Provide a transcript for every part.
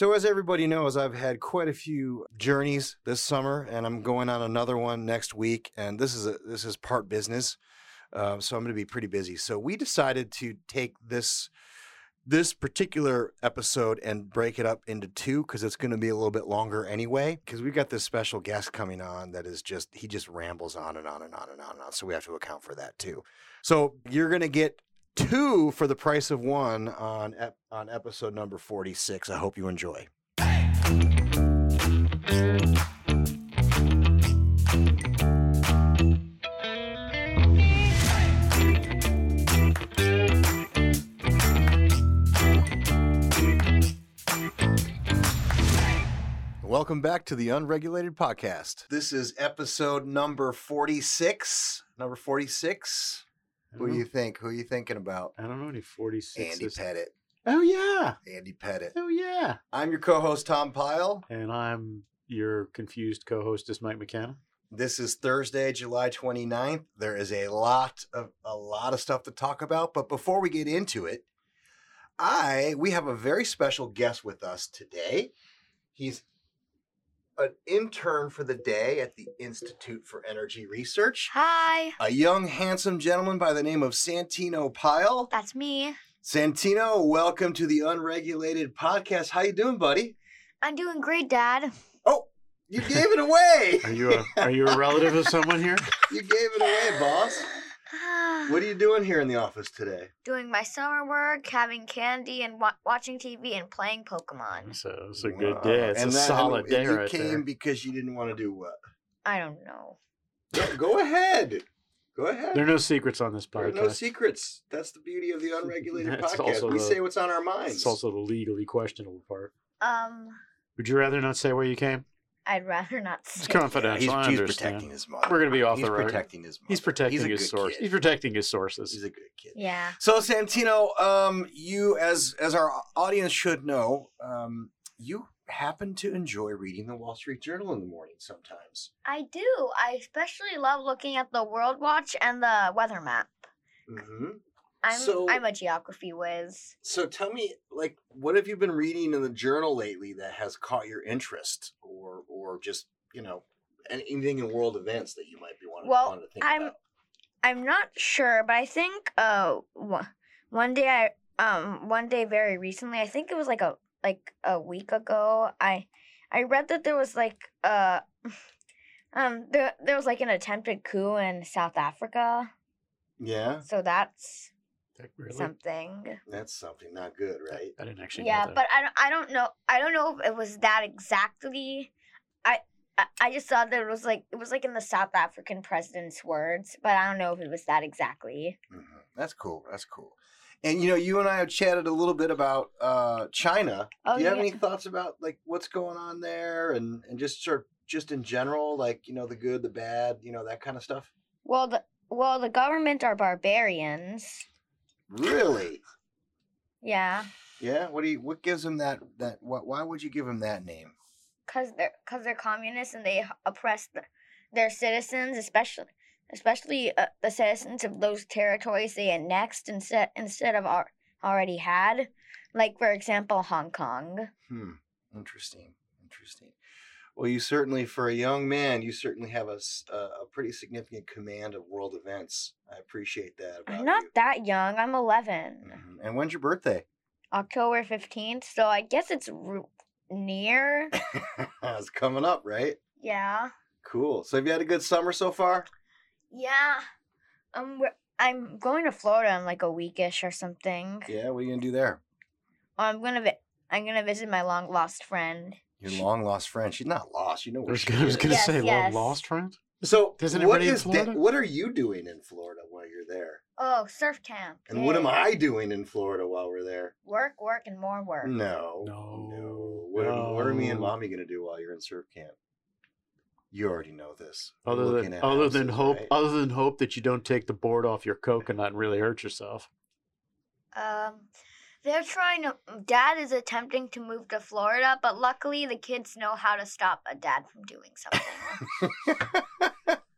So, as everybody knows, I've had quite a few journeys this summer, and I'm going on another one next week. And this is a, this is part business, uh, so I'm going to be pretty busy. So, we decided to take this this particular episode and break it up into two because it's going to be a little bit longer anyway. Because we've got this special guest coming on that is just he just rambles on and on and on and on and on. So we have to account for that too. So you're going to get two for the price of one on ep- on episode number 46. I hope you enjoy. Welcome back to the Unregulated Podcast. This is episode number 46. Number 46. Who don't you think? Who are you thinking about? I don't know any 46. Andy Pettitte. Oh, yeah. Andy Pettitte. Oh, yeah. I'm your co-host Tom Pyle. And I'm your confused co hostess, Mike McKenna. This is Thursday, July 29th. There is a lot of a lot of stuff to talk about, but before we get into it, I we have a very special guest with us today. He's an intern for the day at the Institute for Energy Research. Hi, A young, handsome gentleman by the name of Santino Pyle. that's me. Santino, welcome to the Unregulated Podcast. How you doing, buddy? I'm doing great, Dad. Oh, you gave it away. Are you a, are you a relative of someone here? You gave it away, boss. What are you doing here in the office today? doing my summer work, having candy, and wa- watching TV and playing Pokemon. So it's a good Wow. day. It's And a that- solid and day you right came there. because you didn't want to do what? I don't know. Go, go ahead. Go ahead. There are no secrets on this There are podcast. no secrets. That's the beauty of the unregulated That's podcast. also We the- say what's on our minds. It's also the legally questionable part. Um, Would you rather not say where you came? I'd rather not It's say. confidential. he's, I he's understand. protecting his mother. We're gonna be off he's the road. protecting his mother. He's protecting he's his good source. Kid. He's protecting his sources. He's a good kid. Yeah. So Santino, um, you as as our audience should know, um, you happen to enjoy reading the Wall Street Journal in the morning sometimes. I do. I especially love looking at the World Watch and the weather map. Mm-hmm. I'm So- I'm a geography whiz. So tell me, like, what have you been reading in the journal lately that has caught your interest, or or just you know, anything in world events that you might be wanting, Well, wanting to think I'm- about? I'm not sure, but I think uh one, one day I um one day very recently, I think it was like a like a week ago, I I read that there was like uh um there there was like an attempted coup in South Africa. Yeah, So that's really? something. that's something not good, right? I didn't actually. Yeah, know but I don't I don't know I don't know if it was that exactly. I I- I just thought that it was like it was like in the South African president's words, but I don't know if it was that exactly. hmm That's cool. That's cool. And you know, you and I have chatted a little bit about uh, China. Oh, Do you have yeah. any thoughts about like what's going on there, and and just sort of just in general, like you know, the good, the bad, you know, that kind of stuff? Well, the well, the government are barbarians. Really? Yeah, Yeah. What do you? What gives them that? That? What? Why would you give them that name? cause they're cause they're communists and they oppress the, their citizens, especially especially uh, the citizens of those territories they annexed instead instead of al- already had. Like for example, Hong Kong. Hmm. Interesting. Interesting. Well, you certainly, for a young man, you certainly have a, a pretty significant command of world events. I appreciate that. About I'm not you. that young. I'm 11. Mhm. And when's your birthday? October 15th, so I guess it's r- near. it's coming up, right? yeah. Cool. So, have you had a good summer so far? Yeah. Um, I'm going to Florida in like a weekish or something. Yeah. What are you gonna do there? I'm gonna vi- I'm gonna visit my long lost friend. Your long lost friend. She's not lost. You know I where was she I was gonna Yes, say yes. long lost friend. So, Does what anybody in is da- what are you doing in Florida while you're there? Oh, surf camp. And what am I doing in Florida while we're there? Work, work, and more work. No. No, What, are, what are me and mommy going to do while you're in surf camp? You already know this. We're Other than at other than hope, right? other than hope that you don't take the board off your coconut and really hurt yourself. Um, they're trying to. Dad is attempting to move to Florida, but luckily the kids know how to stop a dad from doing something.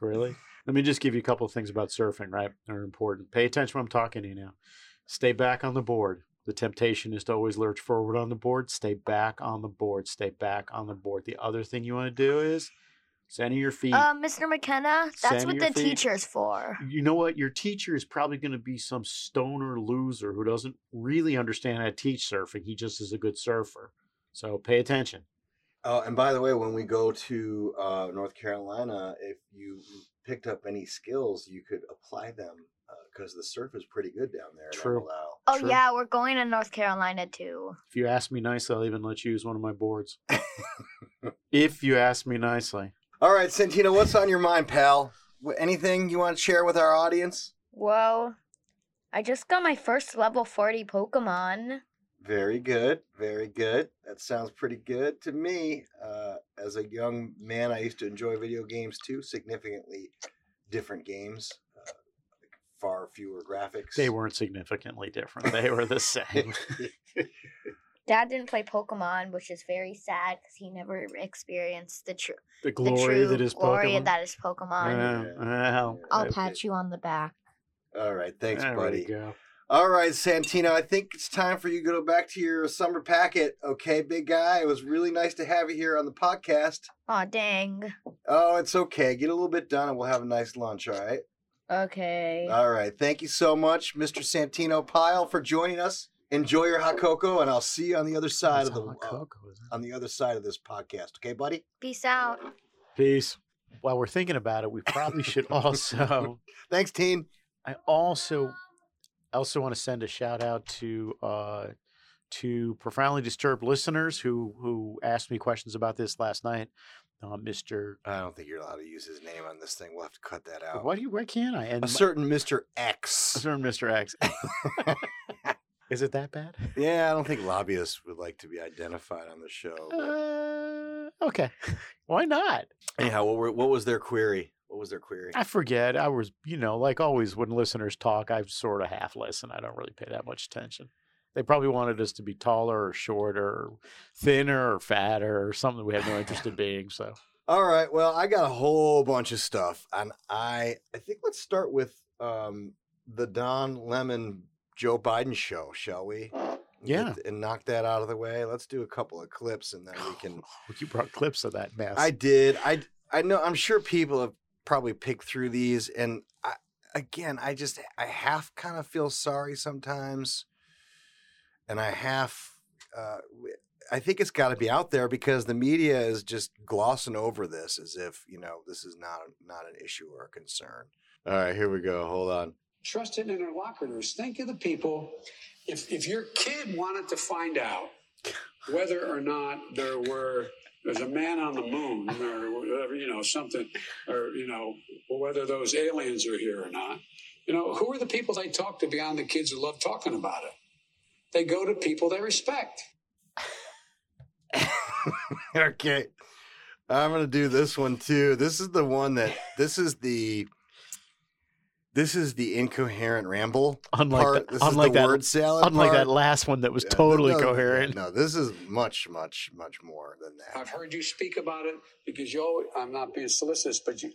Really? Let me just give you a couple of things about surfing, right? That are important. Pay attention when I'm talking to you now. Stay back on the board. The temptation is to always lurch forward on the board, stay back on the board, stay back on the board. The other thing you want to do is center your feet. Uh, Mr. McKenna, that's Center what the feet. teacher's for. you know what? Your teacher is probably going to be some stoner loser who doesn't really understand how to teach surfing. He just is a good surfer. So pay attention. Oh, and by the way, when we go to uh, North Carolina, if you picked up any skills, you could apply them because the surf is pretty good down there. True. Oh True. yeah, we're going to North Carolina too. If you ask me nicely, I'll even let you use one of my boards. if you ask me nicely. All right, Santino, what's on your mind, pal? Anything you want to share with our audience? Well, I just got my first level 40 Pokemon. Very good, very good. That sounds pretty good to me. Uh, as a young man, I used to enjoy video games too, significantly different games, uh, far fewer graphics. They weren't significantly different. They were the same. Dad didn't play Pokemon, which is very sad because he never experienced the, tr- the the glory true that is glory Pokemon. that is Pokemon. Yeah, well, I'll okay. pat you on the back. All right, thanks, there buddy. we go. All right, Santino, I think it's time for you to go back to your summer packet. Okay, big guy. It was really nice to have you here on the podcast. Aw, dang. Oh, it's okay. Get a little bit done and we'll have a nice lunch, all right? Okay. All right. Thank you so much, Mr. Santino Pyle, for joining us. Enjoy your hot cocoa, and I'll see you on the other side That's of the hot uh, cocoa, isn't it? on the other side of this podcast. Okay, buddy? Peace out. Peace. While we're thinking about it, we probably should also. Thanks, team. I also, I also want to send a shout out to uh, to profoundly disturbed listeners who who asked me questions about this last night. Uh, Mister, I don't think you're allowed to use his name on this thing. We'll have to cut that out. why do you? Why can't I? And A my- certain Mr. a X. certain Mister X. Is it that bad? yeah, I don't think lobbyists would like to be identified on the show. Uh, okay. Why not? Anyhow, what, were, what was their query? What was their query? I forget. I was, you know, like always when listeners talk, I sort of half listen. I don't really pay that much attention. They probably wanted us to be taller or shorter or thinner or fatter or something we have no interest in being. So All right. Well, I got a whole bunch of stuff, and I I think let's start with um, the Don Lemon Joe Biden show, shall we? Yeah. And knock that out of the way. Let's do a couple of clips, and then we can. you brought clips of that mess. I did. I I know. I'm sure people have probably picked through these, and I, again, I just I half kind of feel sorry sometimes, and I half. Uh, I think it's got to be out there because the media is just glossing over this as if you know this is not not an issue or a concern. All right, here we go. Hold on. Trusted interlocutors. Think of the people. If, if your kid wanted to find out whether or not there were there's a man on the moon or whatever you know something or you know whether those aliens are here or not, you know who are the people they talk to beyond the kids who love talking about it? They go to people they respect. okay. I'm gonna do this one too. This is the one that this is the this is the incoherent ramble unlike part. that, This unlike is the that, word salad. unlike part. that last one that was Yeah, totally no, no, coherent. No, this is much, much, much more than that. I've heard you speak about it because you always, I'm not being solicitous, but you,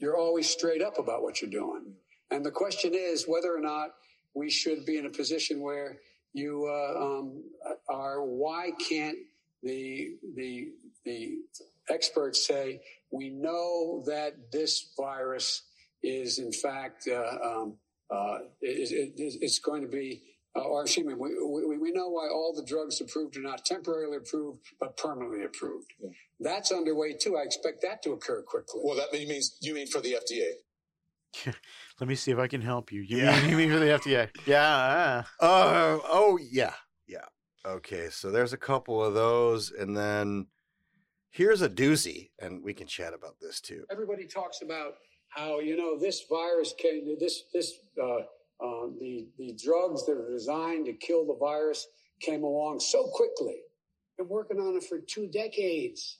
you're always straight up about what you're doing. And the question is whether or not we should be in a position where you uh, um, are, why can't the, the, the experts say, we know that this virus is in fact, uh, um, uh, is, is, it's going to be uh, or excuse me, we, we, we know why all the drugs approved are not temporarily approved, but permanently approved. That's underway too. I expect that to occur quickly. Well, that means you mean for the FDA. Let me see if I can help you. You Yeah. mean you mean for the FDA? Yeah. Uh, oh, yeah. Yeah. Okay. So there's a couple of those. And then here's a doozy. And we can chat about this too. Everybody talks about how you know this virus came. This this uh, uh, the the drugs that are designed to kill the virus came along so quickly. Been working on it for two decades.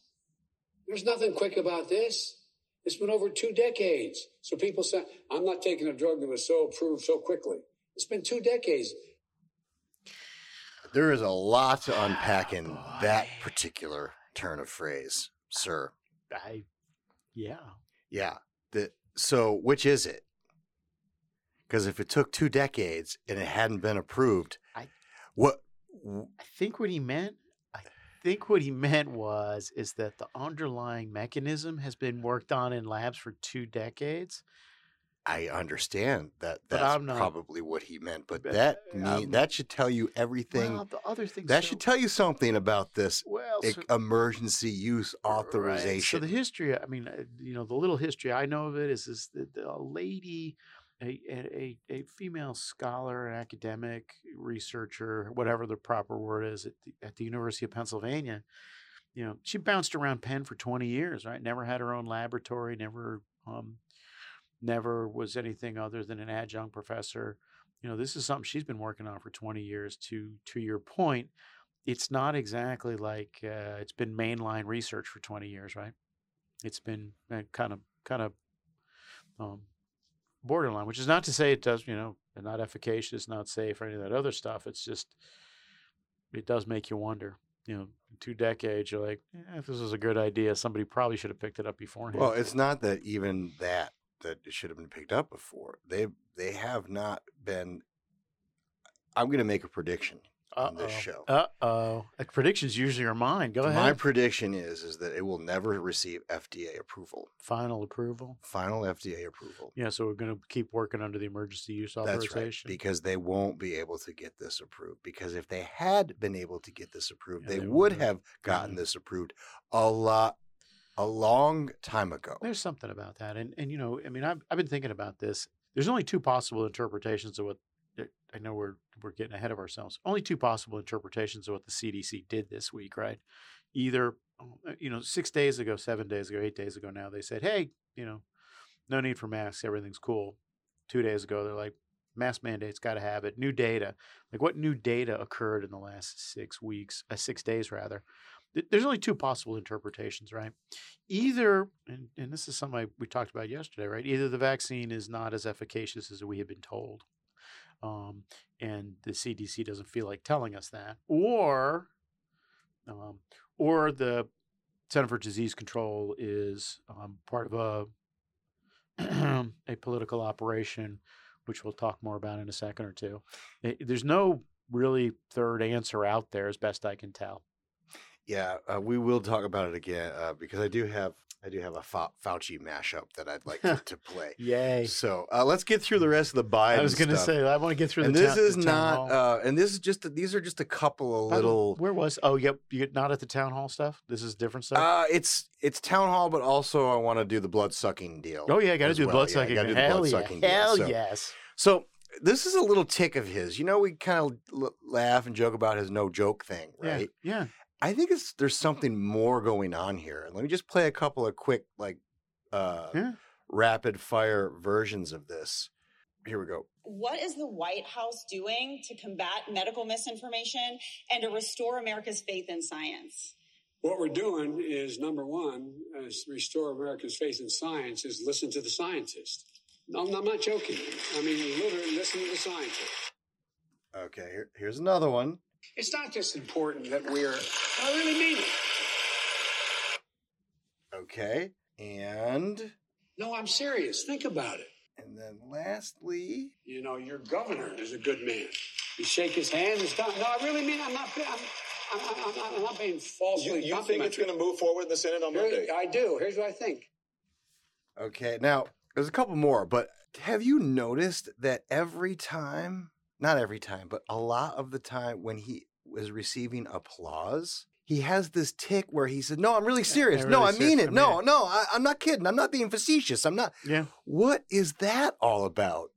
There's nothing quick about this. It's been over two decades. So people say, I'm not taking a drug that was so approved so quickly. It's been two decades. There is a lot to unpack in that particular turn of phrase, sir. I yeah. Yeah. The, so which is it? Because if it took two decades and it hadn't been approved, I- what? I think what he meant, I think what he meant was is that the underlying mechanism has been worked on in labs for two decades. I understand that that's I'm not- probably what he meant, but that uh, mean, that should tell you everything. Well, the other thing that should tell you something about this well, so- emergency use Right. authorization. So the history, I mean, uh, you know, the little history I know of it is is that a lady, a, a a- a female scholar, an academic researcher, whatever the proper word is, at the, at the University of Pennsylvania. You know, she bounced around Penn for twenty years, right? Never had her own laboratory, never, um, never was anything other than an adjunct professor. You know, this is something she's been working on for twenty years. To to your point, it's not exactly like uh, it's been mainline research for 20 years, right? It's been uh, kind of kind of um, borderline, which is not to say it does, you know, not efficacious, not safe, or any of that other stuff. It's just it does make you wonder. You know, two decades, you're like, eh, if this was a good idea, somebody probably should have picked it up beforehand. well, it's not that even that that it should have been picked up before. They they have not been. I'm going to make a prediction on this show. Uh oh. Predictions usually are mine. Go ahead. My prediction is is that it will never receive FDA approval, Final approval. final FDA approval. Yeah, so we're going to keep working under the emergency use authorization. That's right, because they won't be able to get this approved. Because if they had been able to get this approved, Yeah, they, they would would've. gotten Mhm. this approved a lot, a long time ago. There's something about that, and and you know, I mean, I've I've been thinking about this. There's only two possible interpretations of what I know. We're we're getting ahead of ourselves. Only two possible interpretations of what the CDC did this week, right? Either uh, you know, six days ago, seven days ago, eight days ago, now they said, hey, you know, no need for masks, everything's cool. Two days ago, they're like, mask mandates, got to have it. New data, like what new data occurred in the last six weeks, uh, six days rather. Th- There's only two possible interpretations, right? either and, and this is something I, we talked about yesterday right? Either the vaccine is not as efficacious as we had been told um, and the cdc doesn't feel like telling us that or um, or the center for disease control is um, part of a a political operation which we'll talk more about in a second or two. Eh, there's no really third answer out there as best i can tell Yeah, uh, we will talk about it again uh, because I do have I do have a Fau- Fauci mashup that I'd like to, to play. yay So uh, let's get through the rest of the Biden. I was going to say I want to get through and the this is not. Uh, and this is just. A, these are just a couple of the- little. Where was? Oh, yep. You not at the town hall stuff. This is different stuff. Uh, it's it's town hall, but also I want to do the blood sucking deal. oh yeah, got to do well. blood Yeah, I sucking. gotta do the Hell blood yeah. sucking deal. Hell So- yes. So this is a little tic of his. You know, we kind of l- laugh and joke about his no joke thing, right? Yeah. Yeah. I think it's there's something more going on here. Let me just play a couple of quick, like, uh, Yeah. rapid fire versions of this. Here we go. What is the White House doing to combat medical misinformation and to restore America's faith in science? What we're doing is number one, is restore America's faith in science, is listen to the scientists. No, I'm not joking. I mean, literally listen to the scientists. Okay, here, here's another one. It's not just important that we're, I really mean it. Okay, and No, I'm serious. Think about it. and then lastly, You know, your governor is a good man. You shake his hand, it's done. No, I really mean I'm not, I'm, I'm, I'm, I'm, I'm not being falsely You, you think it's going to move forward in the Senate on Monday? I do. Here's what I think. okay, now there's a couple more, but have you noticed that every time, not every time, but a lot of the time when he was receiving applause, he has this tic where he said, "No, I'm really serious. I'm no, really I mean serious. it. I mean no, it." no, I, I'm not kidding. I'm not being facetious. I'm not. Yeah. What is that all about?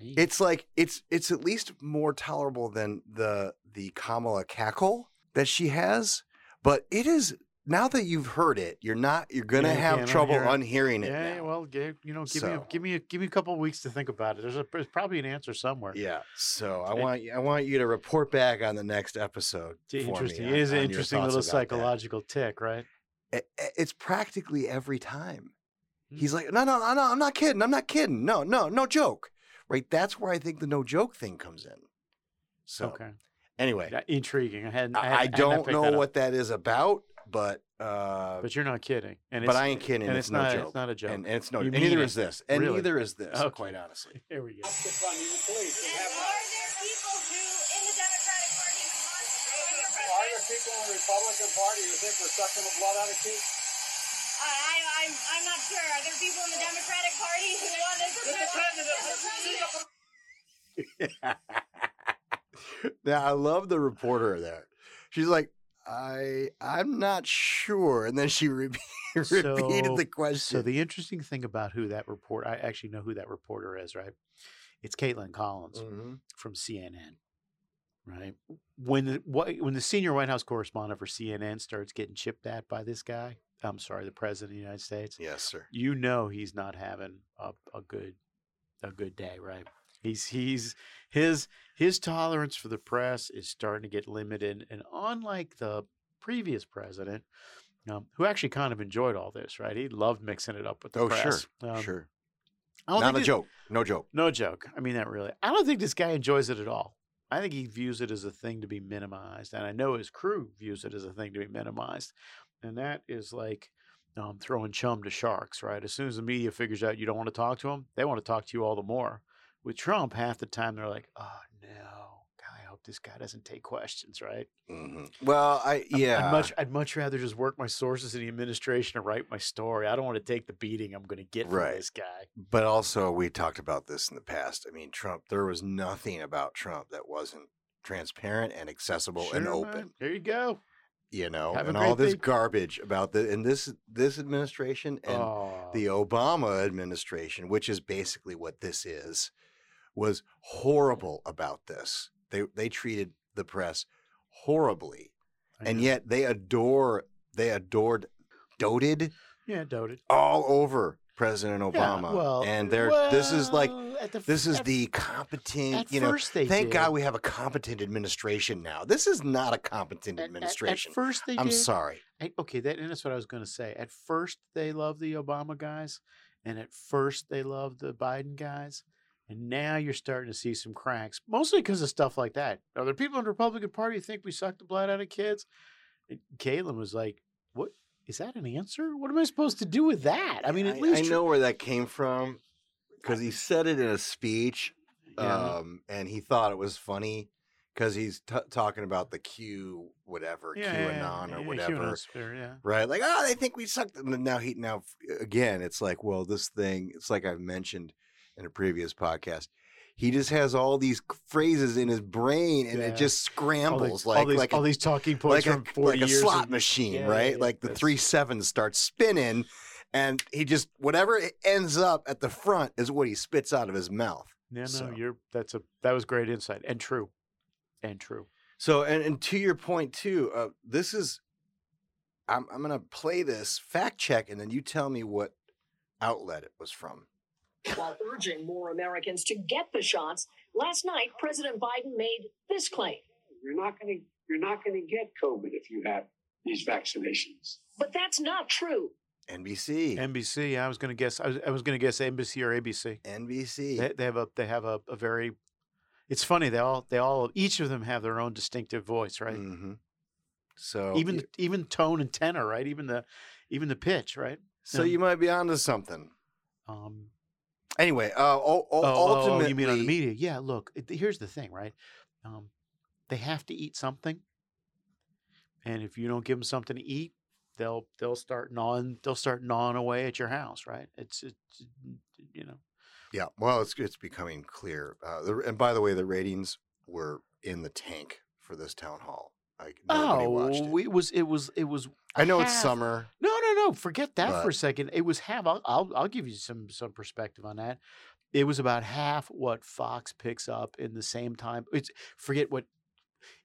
It's like it's it's at least more tolerable than the the Kamala cackle that she has, but it is now that you've heard it, you're not you're gonna Yeah, have trouble unhear unhearing it. yeah. now. Well, you know, give me a, give me a, give me a couple of weeks to think about it. There's a there's probably an answer somewhere. yeah. So I It- want you- I want you to report back on the next episode. It's for me interesting. on- It is an interesting little about that. psychological tic, right? It- it's practically every time. Hmm. He's like, no, no, no, no, I'm not kidding. I'm not kidding. No, no, no joke. Right. That's where I think the no joke thing comes in. So okay. anyway, Intriguing. I hadn't. I, I, I don't know that what that is about, but uh, But you're not kidding. And but I ain't kidding. And it's, it's, no not. joke. It's not a joke. And, and it's no. You And neither it. is this. And Really? neither is this. Okay. Quite honestly. Here we go. defunding the police. and have not. Are there people who in the Democratic Party who want to Are there people in the Republican Party who think we're sucking the blood out of kids? I, I, I'm, I'm not sure. Are there people in the Democratic Party who want this Mr. President, Mr. President. now I love the reporter there. She's like, I I'm not sure, and then she re- repeated So- the question. So the interesting thing about who that report, I actually know who that reporter is, right? It's Kaitlan Collins Mhm. from CNN, right? When the what, when the senior White House correspondent for CNN starts getting chipped at by this guy, I'm sorry, the president of the United States, Yes, sir. you know he's not having a, a good a good day, right? He's he's his his tolerance for the press is starting to get limited, and unlike the previous president, um, who actually kind of enjoyed all this, right? He loved mixing it up with the Oh, press. sure, Um, sure. Don't a this- joke. No joke. No joke. I mean that really. I don't think this guy enjoys it at all. I think he views it as a thing to be minimized, and I know his crew views it as a thing to be minimized, and that is like um, throwing chum to sharks, right? As soon as the media figures out you don't want to talk to them, they want to talk to you all the more. With Trump, half the time they're like, "Oh no, God, I hope this guy doesn't take questions," right? hmm Well, I yeah. I'd much, I'd much rather just work my sources in the administration and write my story. I don't want to take the beating I'm going to get from Right. this guy. But also, we talked about this in the past. I mean, Trump. There was nothing about Trump that wasn't transparent and accessible and open. man. There you go. You know, Have and all this garbage about the and this this administration and oh. the Obama administration, which is basically what this is, was horrible about this. They they treated the press horribly, and yet they adore they adored doted yeah, doted. all over President Obama. Yeah, well, and they're this is like the this is at- the competent. at You know, thank God we have a competent administration now. This is not a competent at- at- administration. At, first they I'm did. sorry. I- okay, that, and that's what I was going to say. At first they love the Obama guys, and at first they love the Biden guys, and now you're starting to see some cracks, mostly because of stuff like that. Are there people in the Republican Party who think we suck the blood out of kids? And Kaitlan was like, "What is that an answer? What am I supposed to do with that? I mean, at I, least I know where that came from because he said it in a speech, Yeah. um, and he thought it was funny because he's t- talking about the Q whatever yeah, QAnon yeah, or whatever. QAnon sphere, yeah. right? Like, oh, they think we suck. And now he now again, it's like, well, this thing. It's like I've mentioned in a previous podcast. He just has all these phrases in his brain, and Yeah. it just All scrambles these, like all these, like all a, these talking like points a, from 40 like a years slot of- machine, Yeah, right? yeah, like the three sevens start spinning, and he just whatever it ends up at the front is what he spits out of his mouth. Yeah, no, So- you're that's a that was great insight and true, and true. So, and, and to your point too, uh, this is, I'm, I'm going to play this fact check, and then you tell me what outlet it was from. While urging more Americans to get the shots, last night President Biden made this claim. You're not going to you're not going to get COVID if you have these vaccinations. But that's not true. NBC, NBC. I was going to guess. I was, I was going to guess NBC or ABC. NBC. They, they have a they have a, a very. It's funny. They all they all each of them have their own distinctive voice, right? hmm So even you, even tone and tenor, right? Even the even the pitch, right? so um, you might be onto something. Um, Anyway, uh, oh, oh, ultimately, oh, you mean on the media? Yeah. Look, it- here's the thing, right? Um, they have to eat something, and if you don't give them something to eat, they'll they'll start gnawing they'll start gnawing away at your house, right? It's it's you know. Yeah, well, it's it's becoming clear. Uh, the, and by the way, the ratings were in the tank for this town hall. Like nobody watched it. Oh, it was it was it was. I know it's half- summer. No, no, no. Forget that for But- a second. It was half. I'll, I'll I'll give you some some perspective on that. It was about half what Fox picks up in the same time. It's forget what.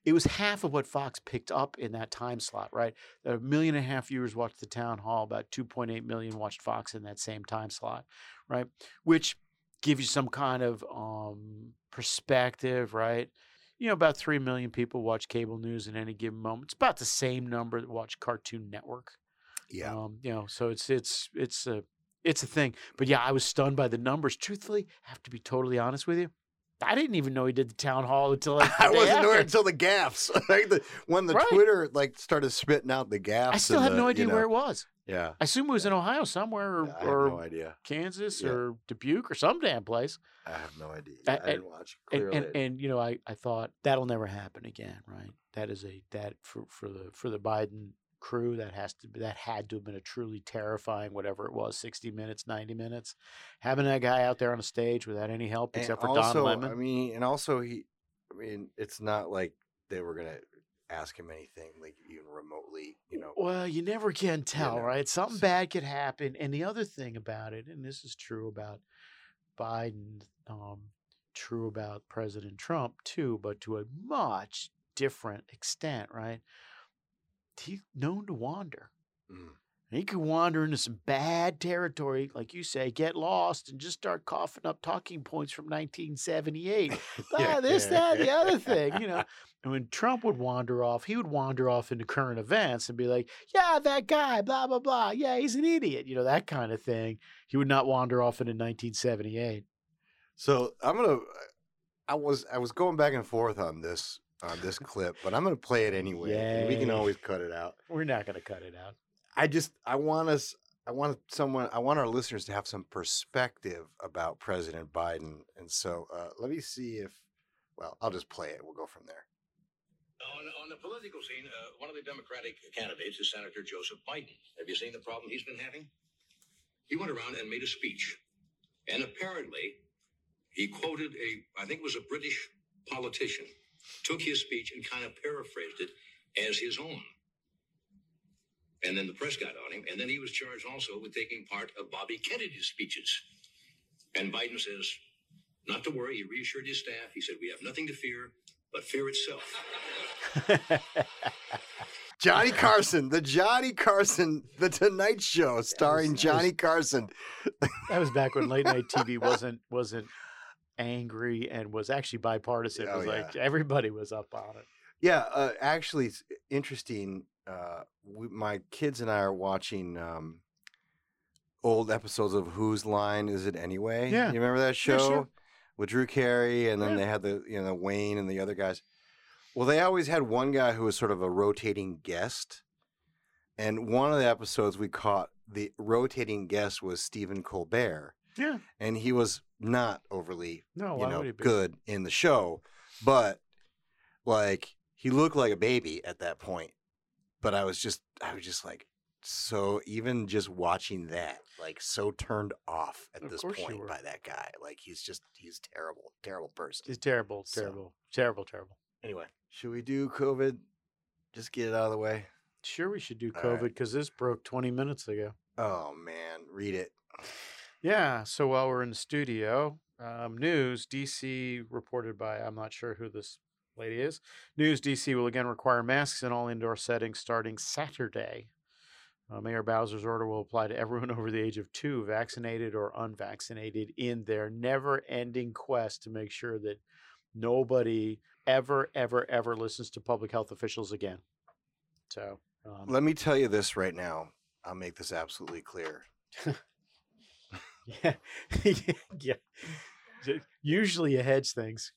It was half of what Fox picked up in that time slot, right? A million and a half viewers watched the town hall. About 2.8 million watched Fox in that same time slot, right? Which gives you some kind of um, perspective, right? You know, about 3 million people watch cable news in any given moment. It's about the same number that watch Cartoon Network. Yeah, Um, you know, so it's it's it's a it's a thing. But yeah, I was stunned by the numbers. Truthfully, I have to be totally honest with you. I didn't even know he did the town hall until like I wasn't after. until the gaffs. like the, when the Right. Twitter like started spitting out the gaffs. I still have the, no you idea know- where it was. Yeah, I assume it was in Ohio somewhere or, I have or no idea. Kansas Yeah. or Dubuque or some damn place. I have no idea. I and- didn't watch. And, Clearly. and and you know, I, I thought that'll never happen again, right? That is a that for for the for the Biden crew that has to be that had to have been a truly terrifying whatever it was 60 minutes 90 minutes having that guy out there on a stage without any help And except for also, Don Lemon I mean, and also he, I mean, it's not like they were gonna ask him anything like even remotely, you know. Well, you never can tell, know, right? Something so- bad could happen. And the other thing about it, and this is true about Biden, um, true about President Trump too, but to a much different extent, right? He's known to wander. Mm. He could wander into some bad territory, like you say, get lost and just start coughing up talking points from 1978. ah, this, that, the other thing, you know. And when Trump would wander off, he would wander off into current events and be like, yeah, that guy, blah, blah, blah. Yeah, he's an idiot, you know, that kind of thing. He would not wander off into 1978. So I'm gonna. I was I was going back and forth on this on this clip, but I'm gonna play it anyway. we can always cut it out. We're not going to cut it out. I just I want us I want someone I want our listeners to have some perspective about President Biden, and so uh, let me see if well I'll just play it. We'll go from there. On, on the political scene, uh, one of the Democratic candidates is Senator Joseph Biden. Have you seen the problem he's been having? He went around and made a speech, and apparently, he quoted a, I think it was a British politician, took his speech and kind of paraphrased it as his own. And then the press got on him, and then he was charged also with taking part of Bobby Kennedy's speeches. And Biden says, not to worry. He reassured his staff. He said, We have nothing to fear but fear itself. Johnny Carson, the Johnny Carson, the Tonight Show, starring that was- Johnny Carson. That was back when late night TV wasn't wasn't angry and was actually bipartisan. It Oh, was like everybody was up on it. Yeah, uh, actually, it's interesting. Uh, we, my kids and I are watching um, old episodes of Whose Line Is It Anyway? Yeah. you remember that Yeah, show sure. with Drew Carey, and then Yeah. they had the you know Wayne and the other guys. Well, they always had one guy who was sort of a rotating guest, and one of the episodes we caught the rotating guest was Stephen Colbert, Yeah. and he was not overly No, you know, would he be? good in the show, but like he looked like a baby at that point. But I was just, I was just like, so even just watching that, like, so turned off at Of this point by that guy. Like, he's just, he's terrible, terrible person. It's terrible, So- terrible, terrible, terrible. Anyway, should we do COVID? Just get it out of the way. Sure, we should do All COVID right. because this broke 20 minutes ago. Oh man, read it. Yeah. So while we're in the studio, um, news DC reported by I'm not sure who this lady is. News DC will again require masks in all indoor settings starting Saturday. Uh, Mayor Bowser's order will apply to everyone over the age of two, vaccinated or unvaccinated, in their never ending quest to make sure that nobody ever, ever, ever listens to public health officials again. So, um, Let me tell you this right now. I'll make this absolutely clear. yeah, yeah. Usually you hedge things.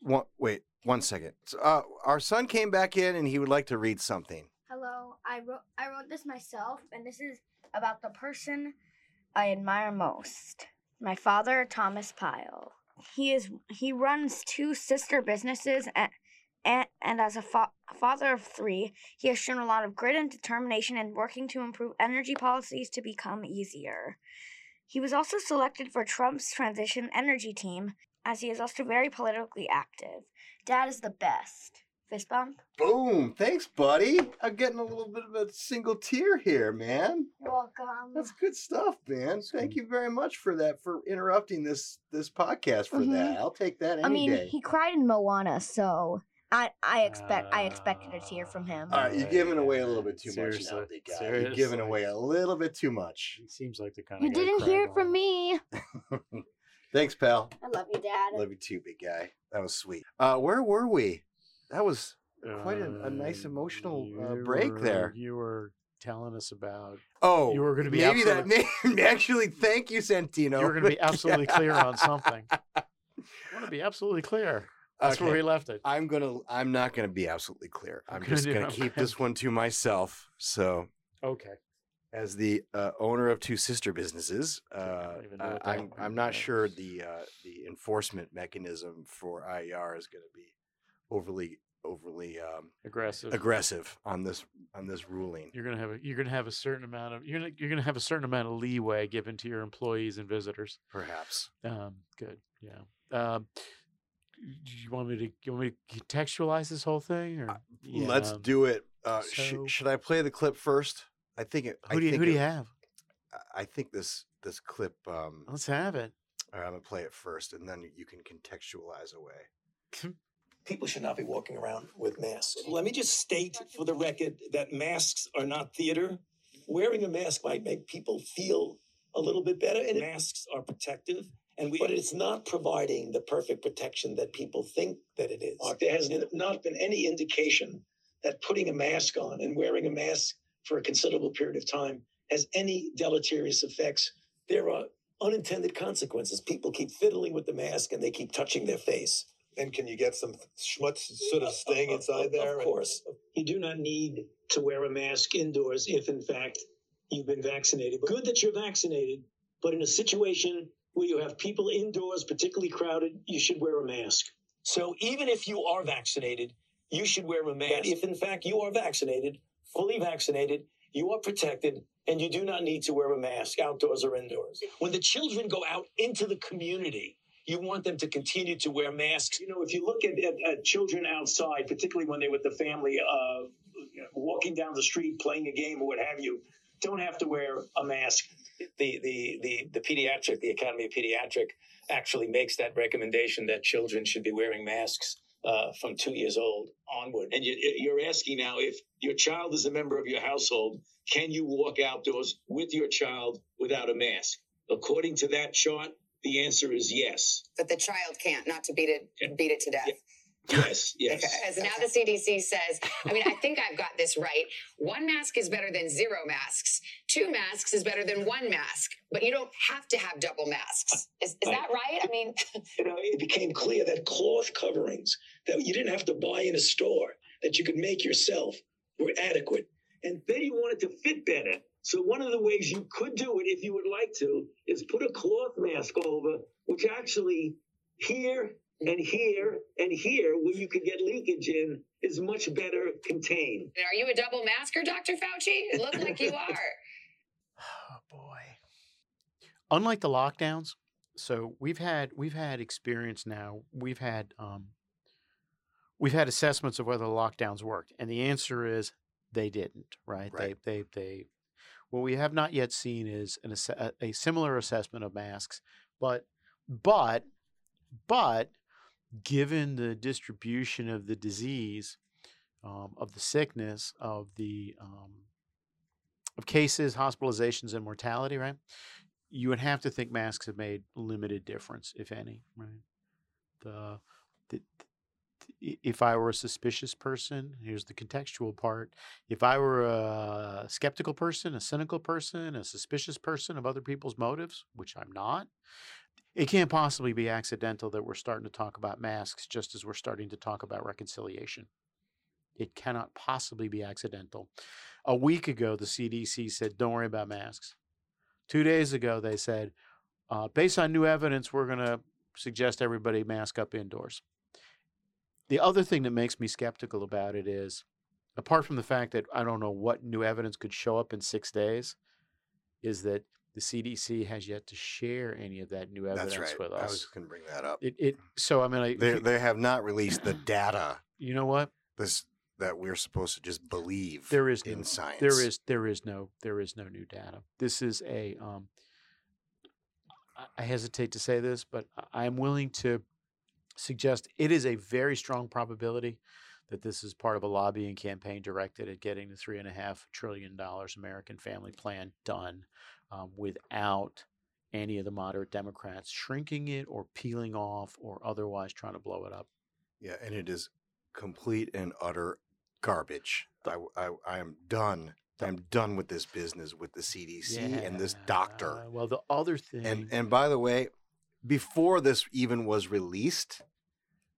One, wait, one second. Uh, our son came back in and he would like to read something. Hello, I wrote I wrote this myself, and this is about the person I admire most. My father, Thomas Pyle. He is he runs two sister businesses, and and, and as a fa- father of three, he has shown a lot of grit and determination in working to improve energy policies to become easier. He was also selected for Trump's transition energy team, as he is also very politically active. Dad is the best. Fist bump. Boom. Thanks, buddy. I'm getting a little bit of a single tear here, man. Welcome. That's good stuff, man. Thank you very much for that, for interrupting this this podcast for Mhm. that. I'll take that any I mean, day. he cried in Moana, so I I expect I expected a tear from him. All right, you're giving away a little bit too much now, Seriously. big guy. You're giving away a little bit too much. He seems like the kind You of guy didn't hear it from me. Thanks, pal. I love you, Dad. Love you too, big guy. That was sweet. Uh, where were we? That was quite a, a Uh, nice emotional uh, break were- there. You were telling us about. Oh, You were gonna be maybe that name. Actually, thank you, Santino. You were going to be absolutely clear on something. What want to be absolutely clear. That's where Okay. he left it. I'm gonna. I'm not gonna be absolutely clear. I'm gonna just do- gonna I'm keep this one to myself. So, Okay. As the uh, owner of two sister businesses, uh, don't even know I- I'm. I'm not sure the uh, the enforcement mechanism for IER is going to be overly overly um, Aggressive. aggressive on this on this ruling. You're gonna have a you're gonna have a certain amount of you're gonna you're gonna have a certain amount of leeway given to your employees and visitors. Perhaps. Um, good, yeah. Um, do you want me to you want me to contextualize this whole thing, or Let's do it. Uh, sh- should I play the clip first? I think it. Who do you think who do you have? I- I think this this clip. Um, Let's have it. all right, I'm gonna play it first, and then you can contextualize away. people should not be walking around with masks. Let me just state for the record that masks are not theater. Wearing a mask might make people feel a little bit better, and masks are protective. And we, but it's not providing the perfect protection that people think that it is. There has not been any indication that putting a mask on and wearing a mask for a considerable period of time has any deleterious effects. There are unintended consequences. People keep fiddling with the mask and they keep touching their face. And can you get some schmutz sort of staying inside there? Of course. You do not need to wear a mask indoors if, in fact, you've been vaccinated. Good that you're vaccinated, but in a situation where you have people indoors, particularly crowded, you should wear a mask. So even if you are vaccinated, you should wear a mask. But if, in fact, you are vaccinated, fully vaccinated, you are protected, and you do not need to wear a mask outdoors or indoors. When the children go out into the community, you want them to continue to wear masks. You know, if you look at, at, at children outside, particularly when they're with the family, uh, you know, walking down the street, playing a game or what have you, don't have to wear a mask. The, the, the, the pediatric, the Academy of Pediatric actually makes that recommendation that children should be wearing masks uh, from two years old onward. And you, you're asking now if your child is a member of your household, can you walk outdoors with your child without a mask? According to that chart, the answer is yes. But the child can't, not to beat it, beat it to death. Yes, yes. Because now the CDC says, I mean, I think I've got this right. One mask is better than zero masks. Two masks is better than one mask. But you don't have to have double masks. Is, is that right? I mean, you know, it became clear that cloth coverings that you didn't have to buy in a store, that you could make yourself, were adequate. And then you wanted to fit better. So one of the ways you could do it, if you would like to, is put a cloth mask over, which actually here and here and here, where you could get leakage in, is much better contained. are you a double masker, Dr. Fauci? It looked like you are. Oh boy. Unlike the lockdowns, so we've had we've had experience now. We've had um we've had assessments of whether the lockdowns worked, and the answer is they didn't. Right? Right. They they they. What we have not yet seen is an asse- a, a similar assessment of masks, but but but given the distribution of the disease, um, of the sickness, of the um, of cases, hospitalizations, and mortality, right? You would have to think masks have made limited difference, if any, right? The, the i- if I were a suspicious person, here's the contextual part. If I were a skeptical person, a cynical person, a suspicious person of other people's motives, which I'm not, it can't possibly be accidental that we're starting to talk about masks just as we're starting to talk about reconciliation. It cannot possibly be accidental. A week ago, the CDC said, don't worry about masks. Two days ago, they said, uh, based on new evidence, we're going to suggest everybody mask up indoors. The other thing that makes me skeptical about it is, apart from the fact that I don't know what new evidence could show up in six days, is that the CDC has yet to share any of that new evidence That's right. with I us. was going to bring that up. It, it so I mean, I, They they have not released the data. you know what? This that we're supposed to just believe. There is in no, science. There is there is no there is no new data. This is a um, I- I hesitate to say this, but I'm willing to suggest it is a very strong probability that this is part of a lobbying campaign directed at getting the three and a half trillion dollars American Family Plan done um, without any of the moderate Democrats shrinking it or peeling off or otherwise trying to blow it up. Yeah, and it is complete and utter garbage. I, I, I am done. I'm done with this business with the CDC and this doctor. Uh, well, the other thing, And and by the way, before this even was released,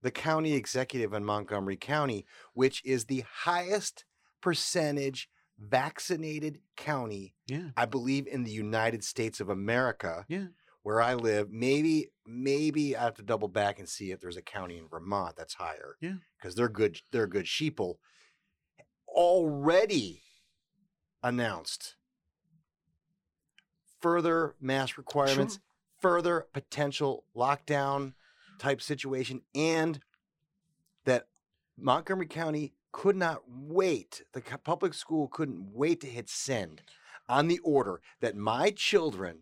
the county executive in Montgomery County, which is the highest percentage vaccinated county, Yeah. I believe, in the United States of America, Yeah. where I live. Maybe, maybe I have to double back and see if there's a county in Vermont that's higher. Yeah. because they're good. They're good sheeple. Already announced further mask requirements, further potential lockdown type situation, and that Montgomery County could not wait. The public school couldn't wait to hit send on the order that my children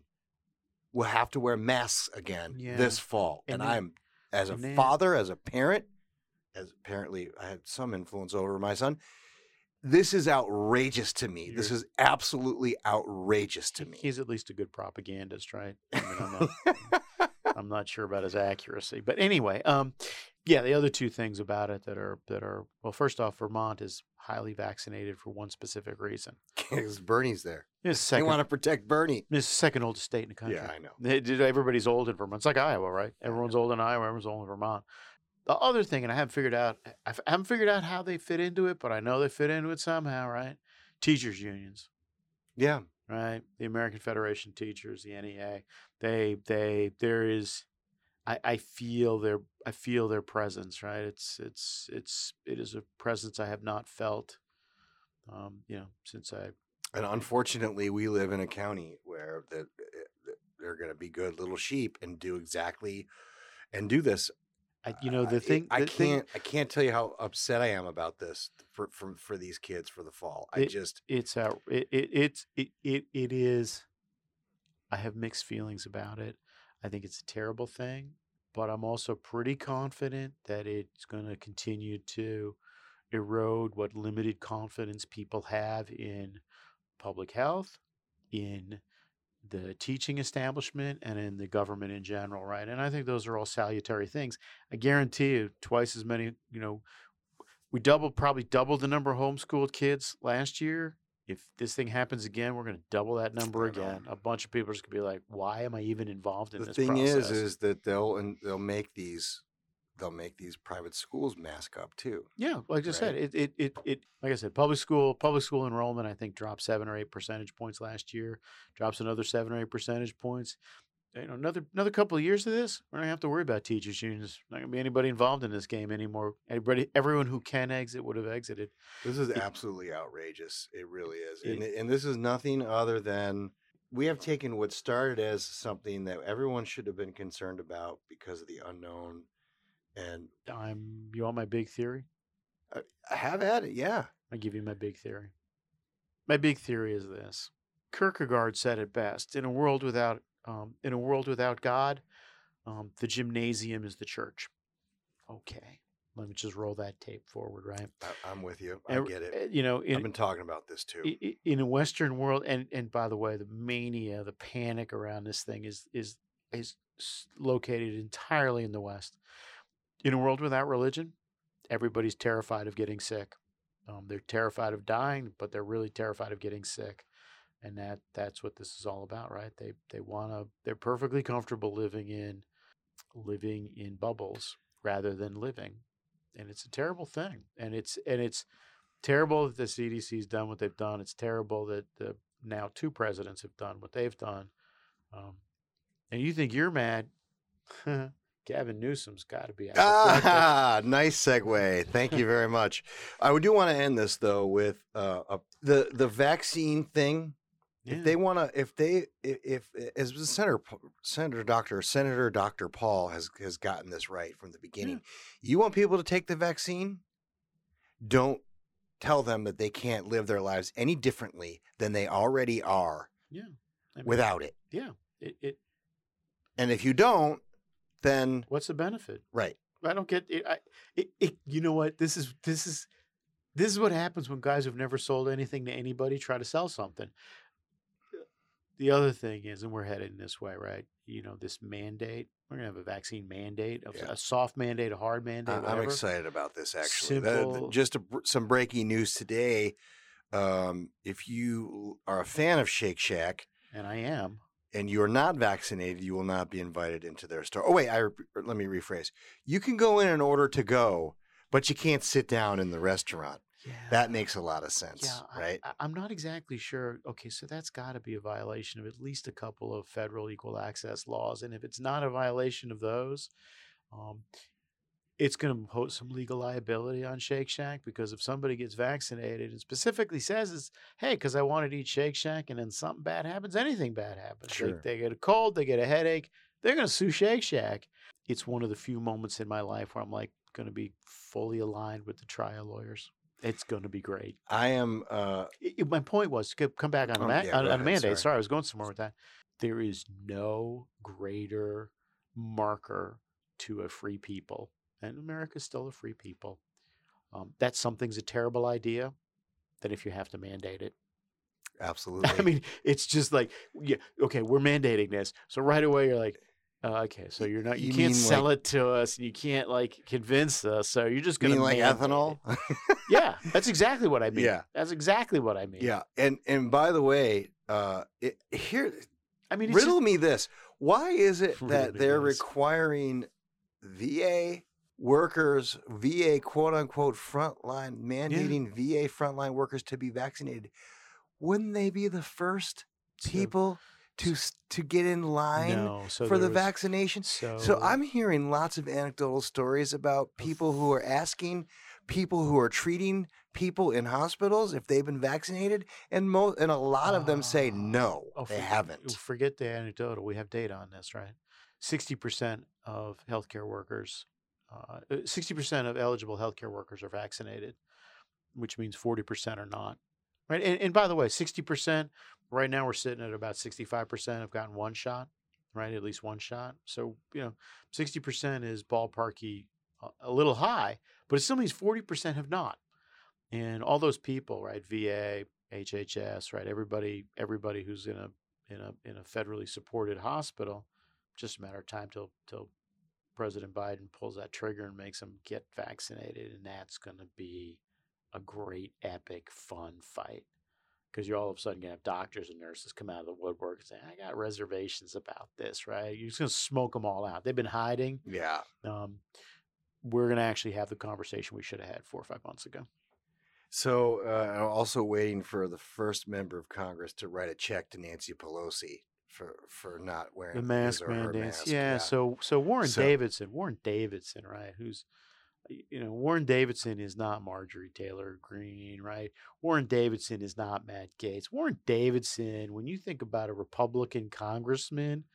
will have to wear masks again Yeah. this fall. And And, then- I'm, as a then- father, as a parent, as apparently I had some influence over my son. This is outrageous to me. This You're- is absolutely outrageous to me. He's at least a good propagandist, right? I mean, I'm not, I'm not sure about his accuracy, but anyway, um, yeah, the other two things about it that are that are well, first off, Vermont is highly vaccinated for one specific reason. Because Bernie's there. It's They want to protect Bernie. it's the second oldest state in the country. Yeah, I know. Everybody's old in Vermont. It's like Iowa, right? Everyone's old in Iowa. Everyone's old in Vermont. The other thing, and I haven't figured out, I haven't figured out how they fit into it, but I know they fit into it somehow, right? Teachers unions, Yeah. right? The American Federation of Teachers, the NEA. They, they, there is, I, I feel their, I feel their presence, right? It's, it's, it's, it is a presence I have not felt, um, you know, since I And unfortunately, we live in a county where the, eh, they're going to be good little sheep and do exactly and do this. I, you know, the thing I the thing- can't I can't tell you how upset I am about this for for, for these kids for the fall. I It- just it's out it, it it's it, it it is i have mixed feelings about it i think it's a terrible thing but i'm also pretty confident that it's going to continue to erode what limited confidence people have in public health in the teaching establishment and in the government in general right and i think those are all salutary things i guarantee you twice as many you know we doubled probably doubled the number of homeschooled kids last year. If this thing happens again, we're going to double that number again. A bunch of people are just going to be like, "Why am I even involved in the this?" The thing process? is is that they'll and they'll make these they'll make these private schools mask up too. yeah, like I said, it, it it it like I said, public school public school enrollment I think dropped seven or eight percentage points last year. Drops another seven or eight percentage points. You know, another another couple of years of this, we're not gonna have to worry about teachers unions. Not gonna be anybody involved in this game anymore. Everybody, everyone who can exit would have exited. This is It- absolutely outrageous. It really is. It- and, and this is nothing other than we have taken what started as something that everyone should have been concerned about because of the unknown. And I'm. You want my big theory? Uh, I have had it, yeah. I give you my big theory. My big theory is this: Kierkegaard said it best. In a world without, um, in a world without God, um, the gymnasium is the church. Okay, let me just roll that tape forward, right? I, I'm with you. I And, get it. You know, I've been talking about this too. in a Western world, and and by the way, the mania, the panic around this thing is is is located entirely in the West. In a world without religion, everybody's terrified of getting sick. Um, they're terrified of dying, but they're really terrified of getting sick, and that that's what this is all about, right? They they want to. They're perfectly comfortable living in living in bubbles rather than living, and it's a terrible thing. And it's and it's terrible that the CDC's done what they've done. It's terrible that the now two presidents have done what they've done. Um, and you think you're mad? Gavin Newsom's got to be apoplectic. Ah, nice segue. Thank you very much. I do want to end this though with uh, a, the the vaccine thing. Yeah. If they want to, if they, if, if as the Senator Senator Doctor Senator Doctor Paul has has gotten this right from the beginning. You want people to take the vaccine? Don't tell them that they can't live their lives any differently than they already are yeah, I mean, without it. yeah. It, it And if you don't, then what's the benefit? right. I don't get it. I, it, it. You know what? This is this is this is what happens when guys who've never sold anything to anybody try to sell something. The other thing is, and we're headed in this way, right? You know, this mandate. We're gonna have a vaccine mandate, a, Yeah. a soft mandate, a hard mandate. I- I'm excited about this actually. The- just a, some breaking news today. Um, if you are a fan of Shake Shack, and I am. and you are not vaccinated, you will not be invited into their store. Oh wait, I let me rephrase. You can go in and order to go, but you can't sit down in the restaurant. Yeah. That makes a lot of sense, Yeah, right? I, I'm not exactly sure. Okay, so that's got to be a violation of at least a couple of federal equal access laws, and if it's not a violation of those, um, it's going to impose some legal liability on Shake Shack because if somebody gets vaccinated and specifically says it's hey, because I wanted to eat Shake Shack, and then something bad happens, anything bad happens. They- They, get a cold, they get a headache, they're going to sue Shake Shack. It's one of the few moments in my life where I'm like going to be fully aligned with the trial lawyers. It's going to be great. I am. Uh, my point was to come back on, a Oh, ma- yeah, on, on ahead, mandate. sorry. Sorry. I was going somewhere with that. There is no greater marker to a free people, and America's still a free people. Um, that something's a terrible idea than if you have to mandate it. absolutely. I mean, it's just like, yeah, okay, we're mandating this, so right away you're like. Uh, okay, so you're not you, you can't sell like- it to us and you can't like convince us, so you're just gonna mean like ethanol? Yeah, that's exactly what I mean. Yeah. That's exactly what I mean. yeah, and and by the way, uh, it, here I mean, it's riddle just- me this: Why is it that they're requiring VA workers, VA quote unquote frontline, mandating VA frontline workers to be vaccinated? Wouldn't they be the first people to to get in line No, so for the was- vaccination? So, So I'm hearing lots of anecdotal stories about people who are asking people who are treating people in hospitals if they've been vaccinated, and mo- and a lot of them say no, Oh, they forget- haven't. Forget the anecdotal. We have data on this, right? Sixty percent of healthcare workers, uh, sixty percent of eligible healthcare workers are vaccinated, which means forty percent are not. Right, and, and by the way, sixty percent. Right now, we're sitting at about sixty-five percent have gotten one shot, right? At least one shot. So you know, sixty percent is ballparky, uh, a little high, but it still means forty percent have not. And all those people, right? VA, HHS, right? Everybody, everybody who's in a in a in a federally supported hospital, just a matter of time till till President Biden pulls that trigger and makes them get vaccinated, and that's going to be a great, epic, fun fight. Because you're all of a sudden gonna have doctors and nurses come out of the woodwork and say, "I got reservations about this." Right? You're just gonna smoke them all out. They've been hiding. Yeah. Um, we're gonna actually have the conversation we should have had four or five months ago. So uh, I'm also waiting for the first member of Congress to write a check to Nancy Pelosi for for not wearing the mask mandates. mask. Yeah, So so Warren So- Davidson, Warren Davidson, right? Who's you know Warren Davidson is not Marjorie Taylor Greene, right? Warren Davidson is not Matt Gaetz. Warren Davidson, when you think about a Republican congressman,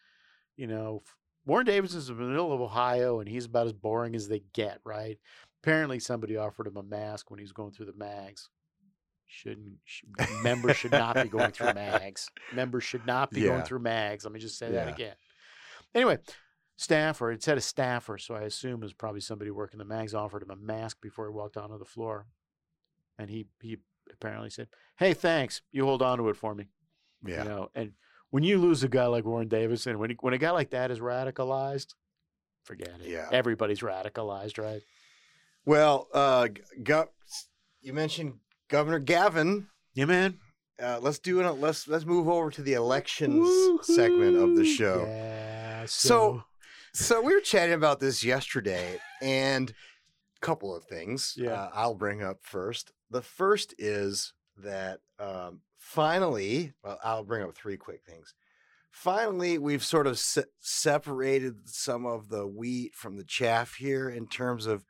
you know Warren Davidson's in the middle of Ohio, and he's about as boring as they get, right? Apparently, somebody offered him a mask when he was going through the mags. Shouldn't sh- members should not be going through mags. Members should not be going through mags. Let me just say that again. Anyway, staffer. It said a staffer, so I assume it was probably somebody working the mags offered him a mask before he walked onto the floor, and he he apparently said, "Hey, thanks. You hold on to it for me." Yeah. You know, and when you lose a guy like Warren Davidson, when he, when a guy like that is radicalized, forget it. Yeah. Everybody's radicalized, right? Well, uh, g- gov- you mentioned Governor Gavin. Yeah, man. Uh, let's do it. Let's let's move over to the elections segment of the show. Yeah. So, so we were chatting about this yesterday, and a couple of things. Yeah. uh, I'll bring up first. The first is that um, finally, well, I'll bring up three quick things. Finally, we've sort of se- separated some of the wheat from the chaff here in terms of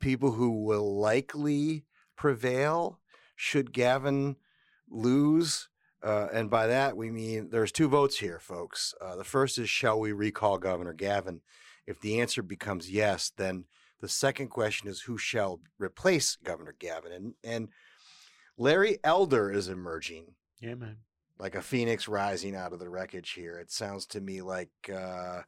people who will likely prevail should Gavin lose. Uh, and by that, we mean there's two votes here, folks. Uh, the first is shall we recall Governor Gavin? If the answer becomes yes, then the second question is who shall replace Governor Gavin? And, and Larry Elder is emerging yeah, man. like a phoenix rising out of the wreckage here. It sounds to me like uh,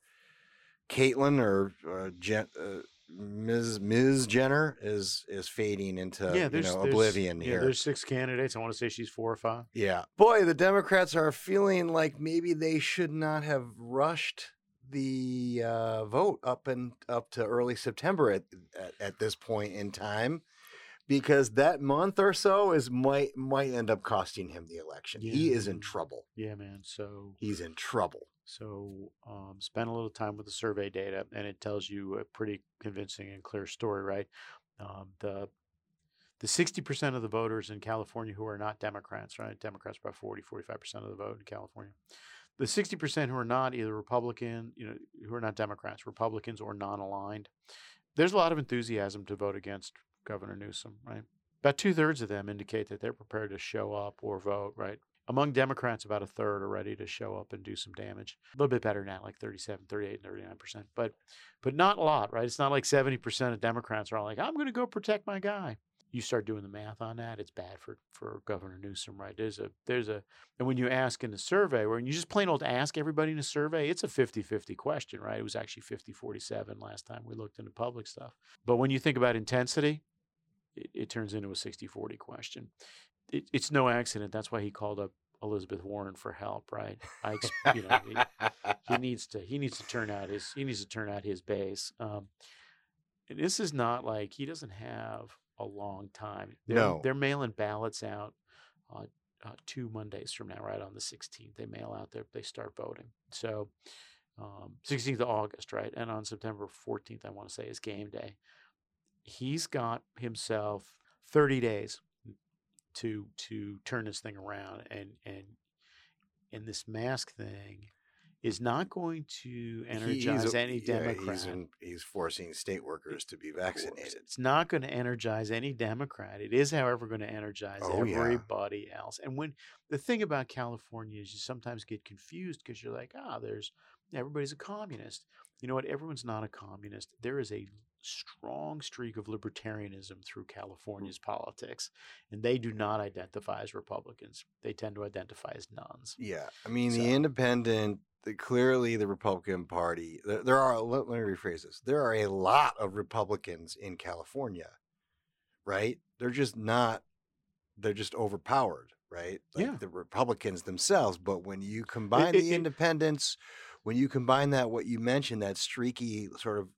Caitlyn or uh, Jen, uh, Ms. Ms. Jenner is is fading into yeah, you there's, know there's- oblivion yeah, here. There's six candidates. I want to say she's four or five. Yeah. Boy, the Democrats are feeling like maybe they should not have rushed the uh, vote up and up to early September at, at at this point in time because that month or so is might might end up costing him the election. He is in trouble. Yeah, man. So He's in trouble. So um, spend a little time with the survey data, and it tells you a pretty convincing and clear story, right? Um, the the 60% of the voters in California who are not Democrats, right? Democrats about 40, 45% of the vote in California. The 60% who are not either Republican, you know, who are not Democrats, Republicans or non-aligned. There's a lot of enthusiasm to vote against Governor Newsom, right? About two thirds of them indicate that they're prepared to show up or vote, right? Among Democrats, about a third are ready to show up and do some damage. A little bit better now, like 37, 38, 39%. But but not a lot, right? It's not like 70% of Democrats are all like, I'm going to go protect my guy. You start doing the math on that, it's bad for, for Governor Newsom, right? There's a there's a and when you ask in the survey, when you just plain old ask everybody in a survey, it's a 50-50 question, right? It was actually 50-47 last time we looked into public stuff. But when you think about intensity, it, it turns into a 60-40 question. It, it's no accident. That's why he called up Elizabeth Warren for help, right? I, you know, he, he needs to he needs to turn out his he needs to turn out his base. Um, and this is not like he doesn't have a long time. They're, No. they're mailing ballots out uh, uh, two Mondays from now, right on the 16th. They mail out their they start voting. So um, 16th of August, right? And on September 14th, I want to say is game day. He's got himself 30 days to to turn this thing around and and and this mask thing is not going to energize he's, any yeah, Democrat. he's, in- he's forcing state workers to be vaccinated. It's not going to energize any Democrat. It is, however, going to energize Oh, yeah. everybody else. And when the thing about California is you sometimes get confused because you're like, ah, there's everybody's a communist. You know what? Everyone's not a communist. There is a strong streak of libertarianism through California's mm. politics, and they do not identify as Republicans. They tend to identify as nuns. Yeah, I mean So- the independent, the, clearly the Republican Party. There, there are. Let, let me rephrase this. There are a lot of Republicans in California, right? They're just not. They're just overpowered, right? Like Yeah. the Republicans themselves. But when you combine it- the it- independents, when you combine that, what you mentioned, that streaky sort of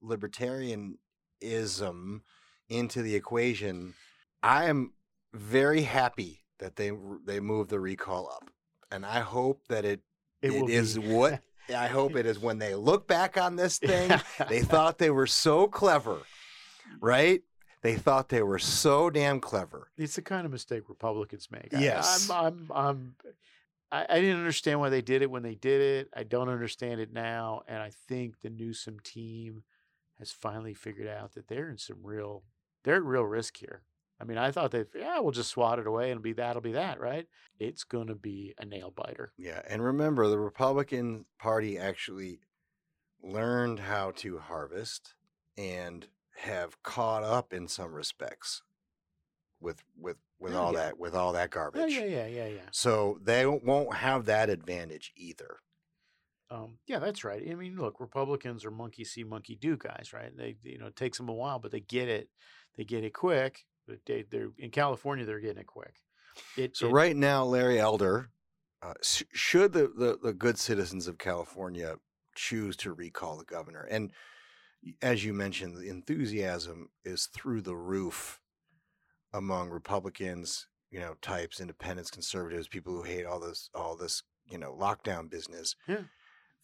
libertarianism into the equation, I am very happy that they they moved the recall up, and I hope that it It it is be- what I hope it is when they look back on this thing, they thought they were so clever, right? They thought they were so damn clever. It's the kind of mistake Republicans make. I- Yes. I'm, I'm, I'm, I, I didn't understand why they did it when they did it. I don't understand it now. And I think the Newsom team has finally figured out that they're in some real, they're at real risk here. I mean, I thought that, yeah, we'll just swat it away and it'll be that'll be that, right? It's going to be a nail biter. Yeah, and remember the Republican Party actually learned how to harvest and have caught up in some respects with with with Yeah, all yeah. that with all that garbage. yeah, yeah, yeah, yeah. So they won't have that advantage either. Um, yeah, that's right. I mean, look, Republicans are monkey see, monkey do guys, right? They, you know, it takes them a while, but they get it. They get it quick. But they, they're in California, they're getting it quick. It, So it- right now, Larry Elder, uh, should the, the the good citizens of California choose to recall the governor, and as you mentioned, the enthusiasm is through the roof among Republicans, you know, types, independents, conservatives, people who hate all this all this you know lockdown business. Yeah.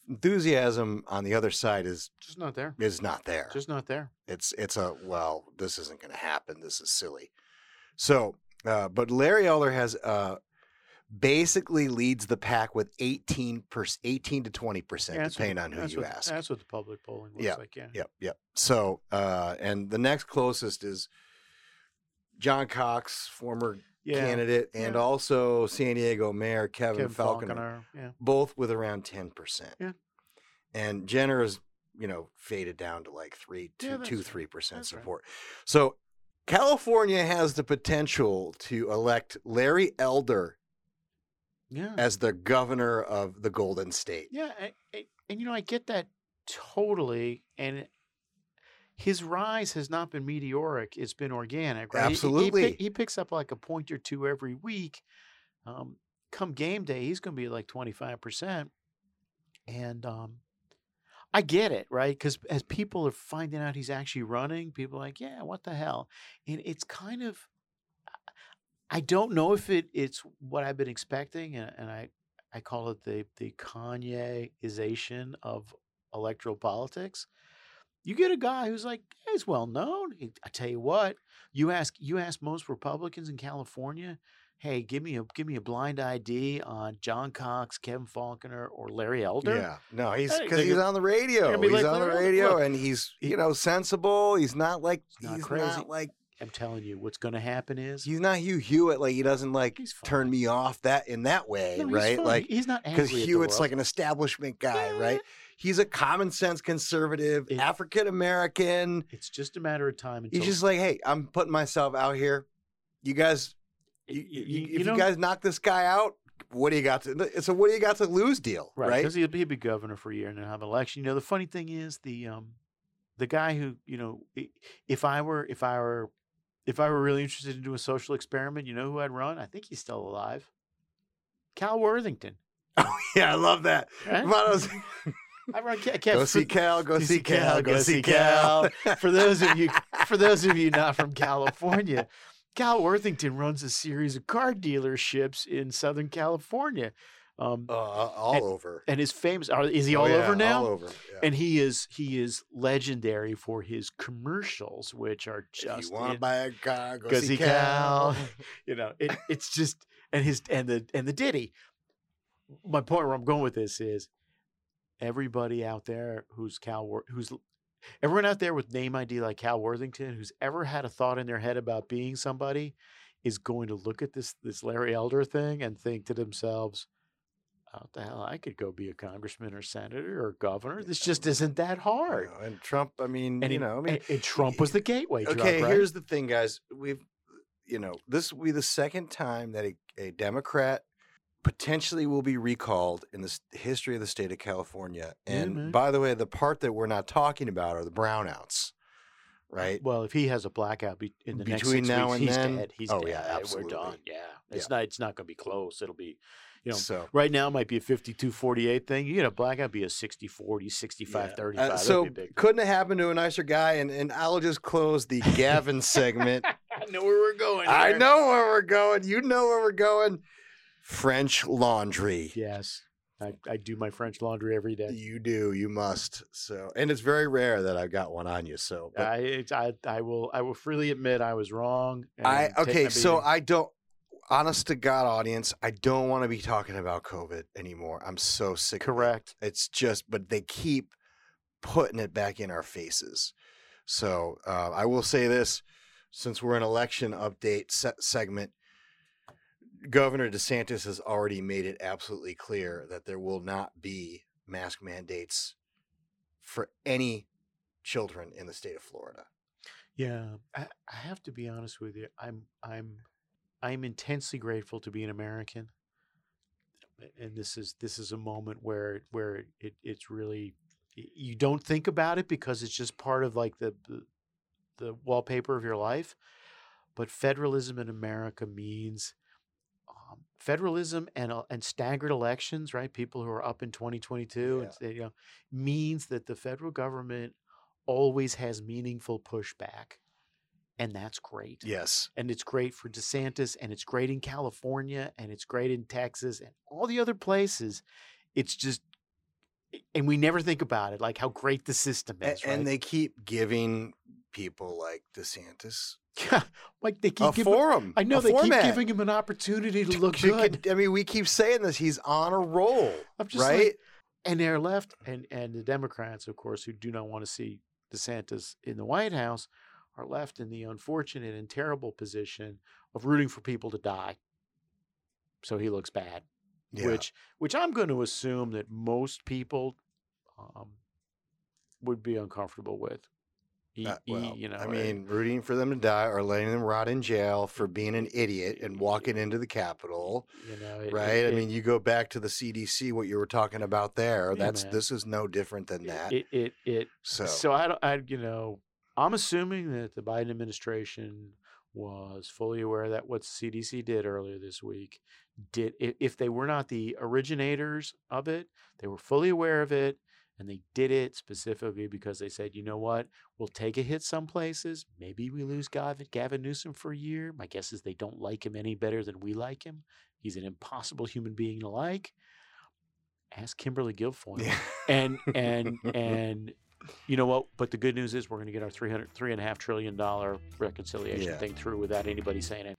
Enthusiasm on the other side is just not there. is not there. Just not there. It's it's a well, this isn't going to happen. This is silly. So, uh, but Larry Elder has uh, basically leads the pack with 18 per, 18 to 20 percent, Yeah, that's what depending on who you what, ask. That's what the public polling looks Yeah, like. Yeah. Yep, yep. So, uh, and the next closest is John Cox, former Yeah, candidate, and yeah. also San Diego Mayor Kevin, Kevin Faulconer, Faulconer, yeah. both with around 10 percent. Yeah. And Jenner is, you know, faded down to like three, two, two, three percent That's right. support. So California has the potential to elect Larry Elder Yeah. as the governor of the Golden State. Yeah, and, and, and you know, I get that totally. And his rise has not been meteoric; it's been organic, right? He- he- He, Absolutely. he picks up like a point or two every week. Um, come game day, he's going to be like twenty five percent, and um, I get it, right? Because as people are finding out he's actually running, people are like, "Yeah, what the hell?" And it's kind of I don't know if it it's what I've been expecting, and, and I I call it the the Kanyeization of electoral politics. You get a guy who's like he's well known. He- I tell you what, you ask you ask most Republicans in California, hey, give me a give me a blind ID on John Cox, Kevin Faulconer, or Larry Elder. Yeah, no, he's because he's on the radio. He's like, on the radio, look, and he's you know sensible. He's not like not he's crazy. not like I'm telling you, what's going to happen is he's not Hugh Hewitt. Like he doesn't like turn me off that in that way, No, right? Like he's not because angry at the Hewitt's like an establishment guy, Yeah. right? He's a common sense conservative, African American. It's just a matter of time until He's just like, hey, I'm putting myself out here. You guys, you, you, if you know- guys knock this guy out, what do you got to? It's a what do you got to lose deal, right right? because he'll be, he'll be governor for a year and then have an election. You know, the funny thing is the um the guy who you know if I were if I were if I were really interested in doing a social experiment, you know who I'd run? I think he's still alive. Cal Worthington. Oh yeah, I love that. Right? I run Cal. go see Cal, go see Cal, go see Cal. for those of you for those of you not from California, Cal Worthington runs a series of car dealerships in Southern California. Um, Uh, all And- over. and his famous is he Oh, all yeah, over now? All over. yeah. And he is he is legendary for his commercials, which are If just you want to buy a car, go, see Cal. Cal. you know, it, it's just and his and the and the ditty. My point where I'm going with this is everybody out there who's Cal Wor- who's everyone out there with name ID like Cal Worthington who's ever had a thought in their head about being somebody is going to look at this this Larry Elder thing and think to themselves, "Oh, what the hell? I could go be a congressman or senator or governor. This just isn't that You hard." know, and Trump, I mean, And you know, I mean, and, and Trump was the gateway drug, okay, right? here's the thing, guys. We've, you know, this will be the second time that a, a Democrat potentially will be recalled in the history of the state of California. Yeah, And by the way, the part that we're not talking about are the brownouts, right? Well, if he has a blackout be- in the next Between six now weeks, and he's then? dead. He's Oh, dead. yeah, We're done. Yeah, it's not. It's not going to be close. It'll be, you know, so, right now it might be a 52-48 thing. You get a blackout, be a 60-40, 65-35. Uh, so couldn't have happened to a nicer guy. And, and I'll just close the Gavin segment. I know where we're going. I know where we're going. You know where we're going. French laundry. Yes, I, I do my French laundry every day. You do. You must. So, and it's very rare that I've got one on you. So, but I, I I will I will freely admit I was wrong. I okay. So. I don't. Honest to God, audience, I don't want to be talking about COVID anymore. I'm so sick. of it. correct. It's just, but they keep putting it back in our faces. So uh, I will say this: since we're an election update se- segment, Governor DeSantis has already made it absolutely clear that there will not be mask mandates for any children in the state of Florida. Yeah, I, I have to be honest with you. I'm I'm I'm intensely grateful to be an American, and this is this is a moment where where it it's really you don't think about it because it's just part of like the the, wallpaper of your life. But federalism in America means federalism and uh, and staggered elections, right? People who are up in 2022, and you know, means that the federal government always has meaningful pushback. And that's great. Yes. And it's great for DeSantis and it's great in California and it's great in Texas and all the other places. It's just and we never think about it, like how great the system is. and right? they keep giving people like DeSantis Yeah, like they keep a giving, forum. I know a they format. keep giving him an opportunity to look You good. could- I mean, we keep saying this. He's on a roll, I'm just right? like- and they're left and and the Democrats, of course, who do not want to see DeSantis in the White House, are left in the unfortunate and terrible position of rooting for people to die. So he looks bad, Yeah. which which I'm going to assume that most people um, would be uncomfortable with. He- Uh, he, you know, I uh, mean, rooting for them to die or letting them rot in jail for being an idiot and walking into the Capitol, you know, it- right? it- I mean, you go back to the CDC, what you were talking about there. Yeah, That's man. this is no different than that. It it it so, So I don't, I, you know, I'm assuming that the Biden administration was fully aware that what CDC did earlier this week did, if they were not the originators of it, they were fully aware of it, And they did it specifically because they said, you know what? We'll take a hit some places. Maybe we lose Gavin, Gavin Newsom for a year. My guess is they don't like him any better than we like him. He's an impossible human being to like. Ask Kimberly Guilfoyle. Yeah. And and and you know what? But the good news is we're going to get our 300, three and a half trillion dollar reconciliation Yeah. thing through without anybody saying it.